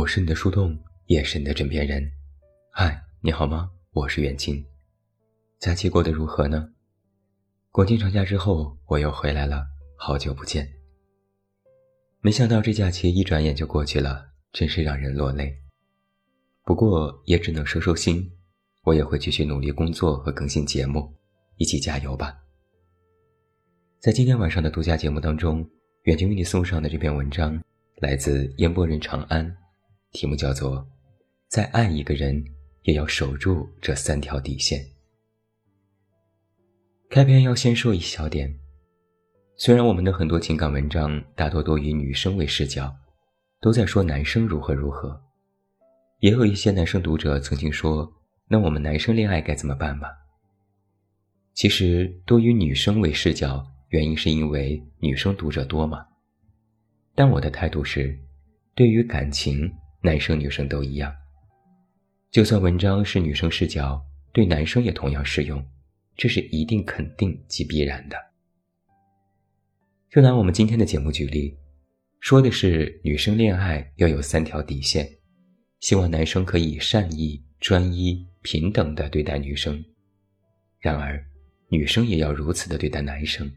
我是你的树洞，也是你的枕边人。嗨，你好吗？我是远近。假期过得如何呢？国庆长假之后，我又回来了，好久不见。没想到这假期一转眼就过去了，真是让人落泪。不过也只能收收心，我也会继续努力工作和更新节目，一起加油吧。在今天晚上的独家节目当中，远近为你送上的这篇文章来自烟波人长安，题目叫做《再爱一个人也要守住这三条底线》。开篇要先说一小点，虽然我们的很多情感文章大多都以女生为视角，都在说男生如何如何，也有一些男生读者曾经说：“那我们男生恋爱该怎么办吧？”其实多以女生为视角。原因是因为女生读者多嘛？但我的态度是，对于感情，男生女生都一样。就算文章是女生视角，对男生也同样适用，这是一定、肯定及必然的。就拿我们今天的节目举例，说的是女生恋爱要有三条底线，希望男生可以善意、专一、平等的对待女生。然而，女生也要如此的对待男生。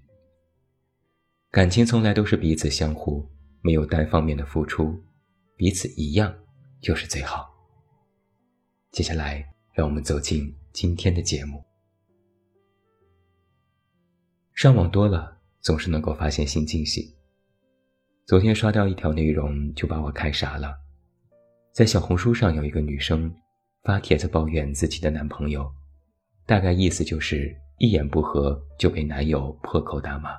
感情从来都是彼此相互，没有单方面的付出，彼此一样就是最好。接下来，让我们走进今天的节目。上网多了，总是能够发现新惊喜。昨天刷到一条内容，就把我看傻了。在小红书上，有一个女生发帖子抱怨自己的男朋友，大概意思就是一言不合就被男友破口大骂。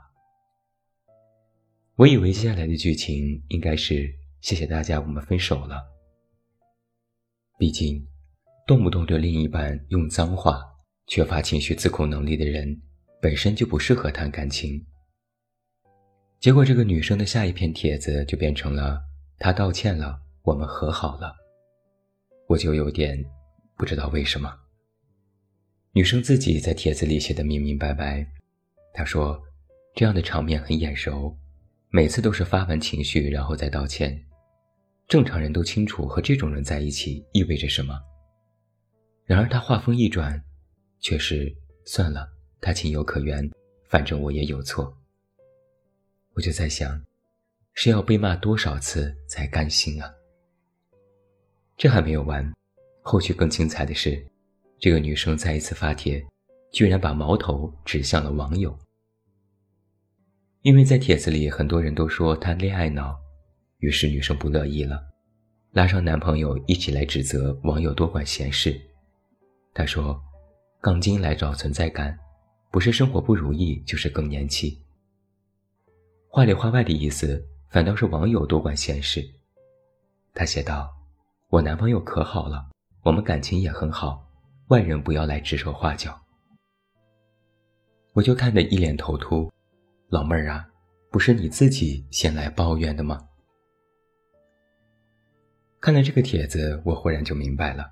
我以为接下来的剧情应该是谢谢大家，我们分手了。毕竟，动不动对另一半用脏话、缺乏情绪自控能力的人，本身就不适合谈感情。结果，这个女生的下一篇帖子就变成了她道歉了，我们和好了。我就有点不知道为什么。女生自己在帖子里写的明明白白，她说：“这样的场面很眼熟。”每次都是发完情绪，然后再道歉。正常人都清楚和这种人在一起意味着什么。然而他话锋一转，却是算了，他情有可原，反正我也有错。我就在想，是要被骂多少次才甘心啊？这还没有完，后续更精彩的是，这个女生再一次发帖，居然把矛头指向了网友。因为在帖子里，很多人都说她恋爱脑，于是女生不乐意了，拉上男朋友一起来指责网友多管闲事。她说：“杠精来找存在感，不是生活不如意，就是更年期。”话里话外的意思，反倒是网友多管闲事。她写道：“我男朋友可好了，我们感情也很好，外人不要来指手画脚。”我就看得一脸头秃。老妹儿啊，不是你自己先来抱怨的吗？看了这个帖子，我忽然就明白了，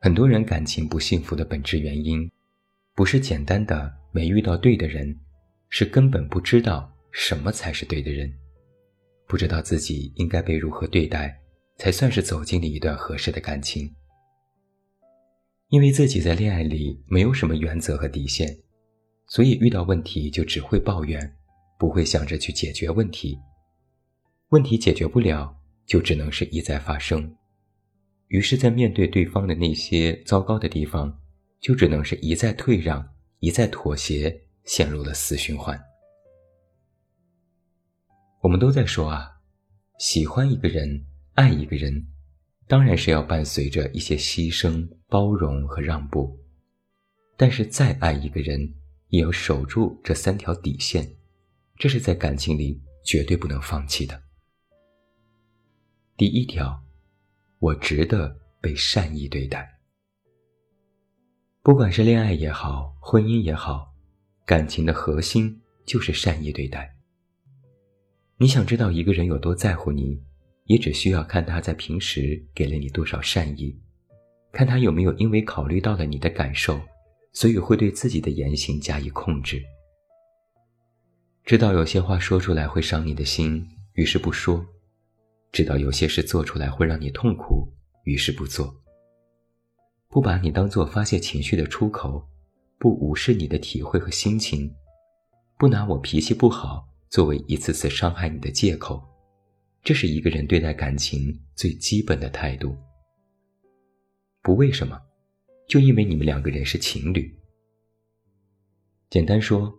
很多人感情不幸福的本质原因，不是简单的没遇到对的人，是根本不知道什么才是对的人，不知道自己应该被如何对待，才算是走进了一段合适的感情。因为自己在恋爱里没有什么原则和底线。所以遇到问题就只会抱怨，不会想着去解决问题。问题解决不了，就只能是一再发生。于是，在面对对方的那些糟糕的地方，就只能是一再退让，一再妥协，陷入了死循环。我们都在说啊，喜欢一个人，爱一个人，当然是要伴随着一些牺牲、包容和让步。但是，再爱一个人，也要守住这三条底线，这是在感情里绝对不能放弃的。第一条，我值得被善意对待。不管是恋爱也好，婚姻也好，感情的核心就是善意对待。你想知道一个人有多在乎你，也只需要看他在平时给了你多少善意，看他有没有因为考虑到了你的感受。所以会对自己的言行加以控制。知道有些话说出来会伤你的心，于是不说。知道有些事做出来会让你痛苦，于是不做。不把你当做发泄情绪的出口，不无视你的体会和心情，不拿我脾气不好作为一次次伤害你的借口，这是一个人对待感情最基本的态度。不为什么，就因为你们两个人是情侣。简单说，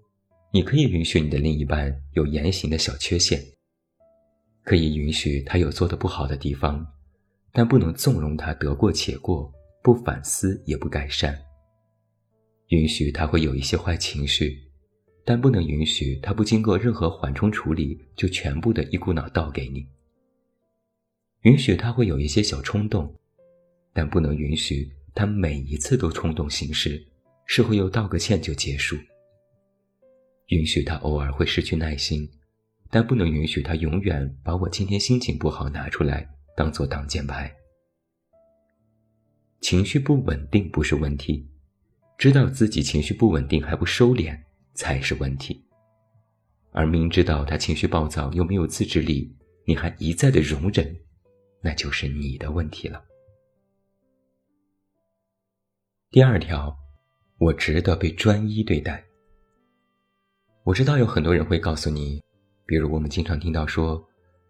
你可以允许你的另一半有言行的小缺陷，可以允许他有做的不好的地方，但不能纵容他得过且过。不反思也不改善。允许他会有一些坏情绪，但不能允许他不经过任何缓冲处理就全部的一股脑倒给你。允许他会有一些小冲动，但不能允许他每一次都冲动行事，事后又道个歉就结束。允许他偶尔会失去耐心，但不能允许他永远把我今天心情不好拿出来当做挡箭牌。情绪不稳定不是问题，知道自己情绪不稳定还不收敛才是问题。而明知道他情绪暴躁又没有自制力，你还一再的容忍，那就是你的问题了。第二条，我值得被专一对待。我知道有很多人会告诉你，比如我们经常听到说，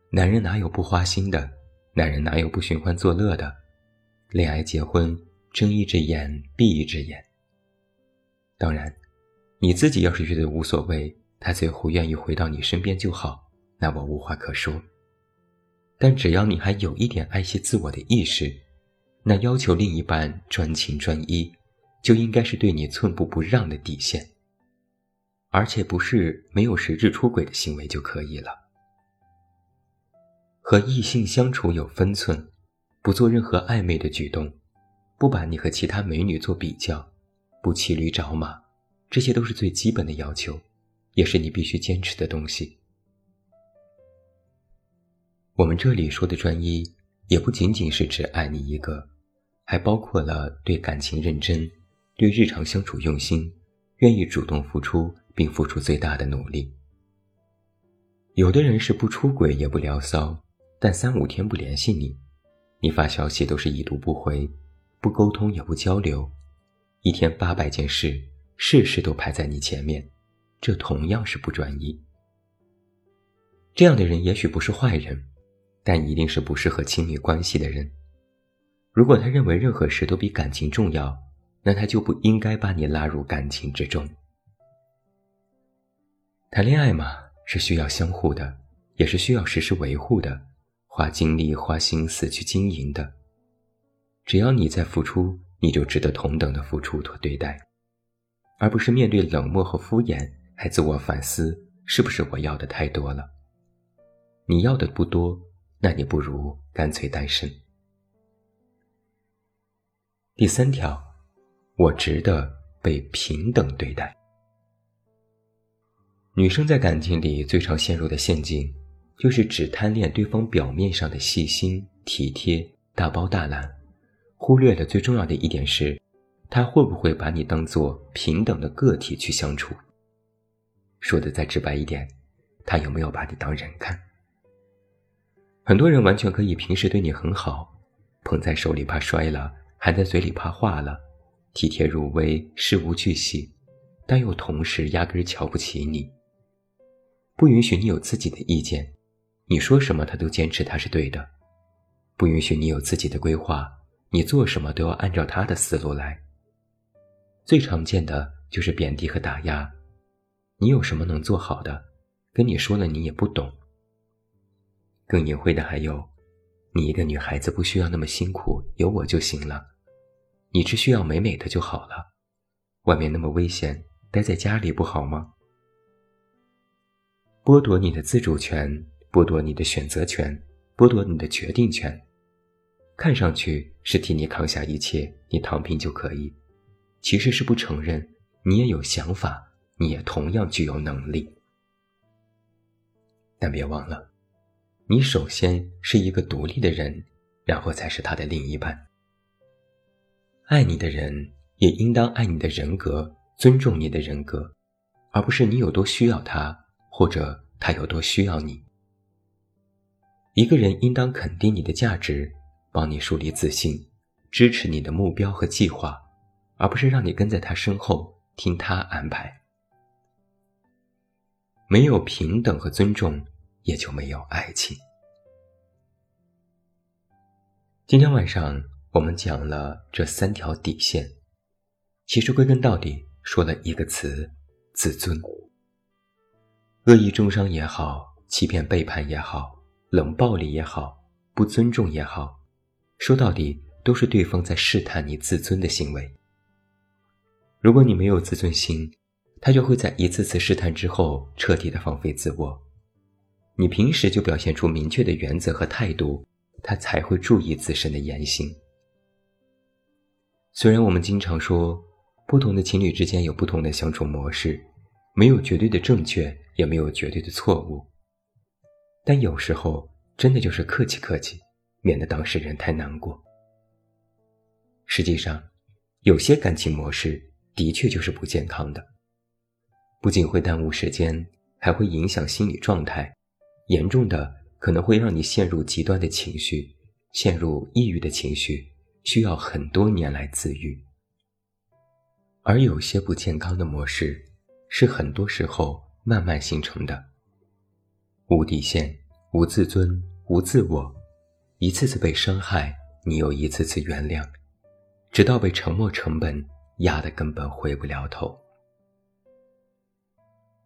男人哪有不花心的，男人哪有不寻欢作乐的。恋爱结婚，睁一只眼闭一只眼。当然，你自己要是觉得无所谓，他最后愿意回到你身边就好，那我无话可说。但只要你还有一点爱惜自我的意识，那要求另一半专情专一，就应该是对你寸步不让的底线，而且不是没有实质出轨的行为就可以了。和异性相处有分寸。不做任何暧昧的举动，不把你和其他美女做比较，不骑驴找马，这些都是最基本的要求，也是你必须坚持的东西。我们这里说的专一，也不仅仅是只爱你一个，还包括了对感情认真，对日常相处用心，愿意主动付出并付出最大的努力。有的人是不出轨也不聊骚，但三五天不联系你。你发消息都是已读不回，不沟通也不交流，一天八百件事，事事都排在你前面，这同样是不专一。这样的人也许不是坏人，但一定是不适合亲密关系的人。如果他认为任何事都比感情重要，那他就不应该把你拉入感情之中。谈恋爱嘛，是需要相互的，也是需要时时维护的。花精力、花心思去经营的，只要你在付出，你就值得同等的付出和对待，而不是面对冷漠和敷衍还自我反思，是不是我要的太多了？你要的不多，那你不如干脆单身。第三条，我值得被平等对待。女生在感情里最常陷入的陷阱。就是只贪恋对方表面上的细心、体贴、大包大揽，忽略了最重要的一点是，他会不会把你当做平等的个体去相处。说的再直白一点，他有没有把你当人看？很多人完全可以平时对你很好，捧在手里怕摔了，含在嘴里怕化了，体贴入微，事无巨细，但又同时压根瞧不起你，不允许你有自己的意见。你说什么，他都坚持他是对的，不允许你有自己的规划。你做什么都要按照他的思路来。最常见的就是贬低和打压。你有什么能做好的，跟你说了你也不懂。更隐晦的还有，你一个女孩子不需要那么辛苦，有我就行了。你只需要美美的就好了。外面那么危险，待在家里不好吗？剥夺你的自主权。剥夺你的选择权，剥夺你的决定权，看上去是替你扛下一切，你躺平就可以，其实是不承认你也有想法，你也同样具有能力。但别忘了，你首先是一个独立的人，然后才是他的另一半。爱你的人也应当爱你的人格，尊重你的人格，而不是你有多需要他，或者他有多需要你。一个人应当肯定你的价值，帮你树立自信，支持你的目标和计划，而不是让你跟在他身后听他安排。没有平等和尊重，也就没有爱情。今天晚上我们讲了这三条底线，其实归根到底说了一个词：自尊。恶意中伤也好，欺骗背叛也好，冷暴力也好，不尊重也好，说到底都是对方在试探你自尊的行为。如果你没有自尊心，他就会在一次次试探之后彻底的放飞自我。你平时就表现出明确的原则和态度。他才会注意自身的言行。虽然我们经常说，不同的情侣之间有不同的相处模式，没有绝对的正确，也没有绝对的错误，但有时候真的就是客气客气，免得当事人太难过。实际上，有些感情模式的确就是不健康的，不仅会耽误时间，还会影响心理状态，严重的。可能会让你陷入极端的情绪，陷入抑郁的情绪，需要很多年来自愈。而有些不健康的模式，是很多时候慢慢形成的。无底线、无自尊、无自我，一次次被伤害，你又一次次原谅，直到被沉默成本压得根本回不了头。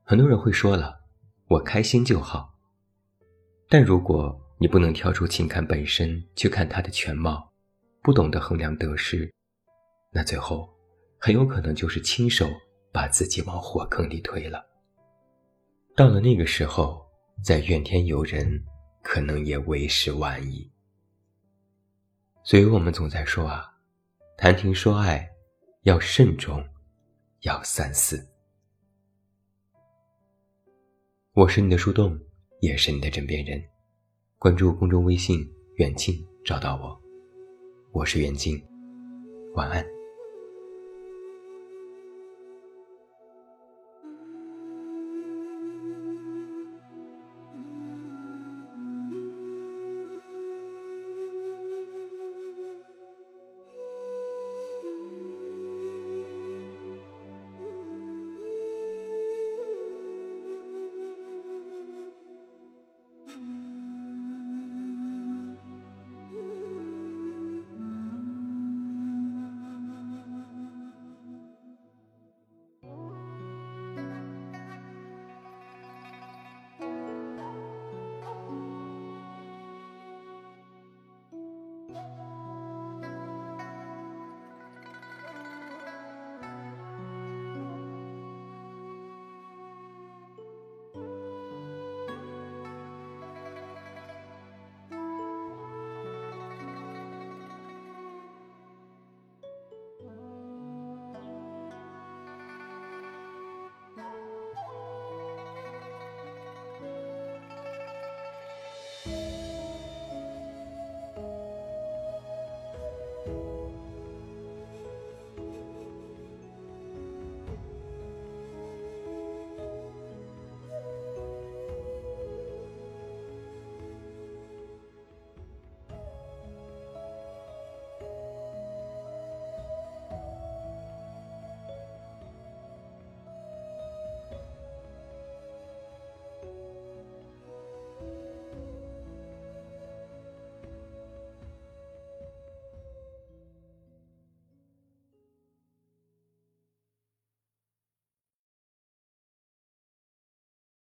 很多人会说了，我开心就好。但如果你不能跳出情感本身去看它的全貌，不懂得衡量得失，那最后很有可能就是亲手把自己往火坑里推了。到了那个时候，再怨天尤人，可能也为时晚矣。所以我们总在说啊，谈情说爱要慎重，要三思。我是你的树洞。也是你的枕边人，关注公众微信“远近”，找到我，我是远近，晚安。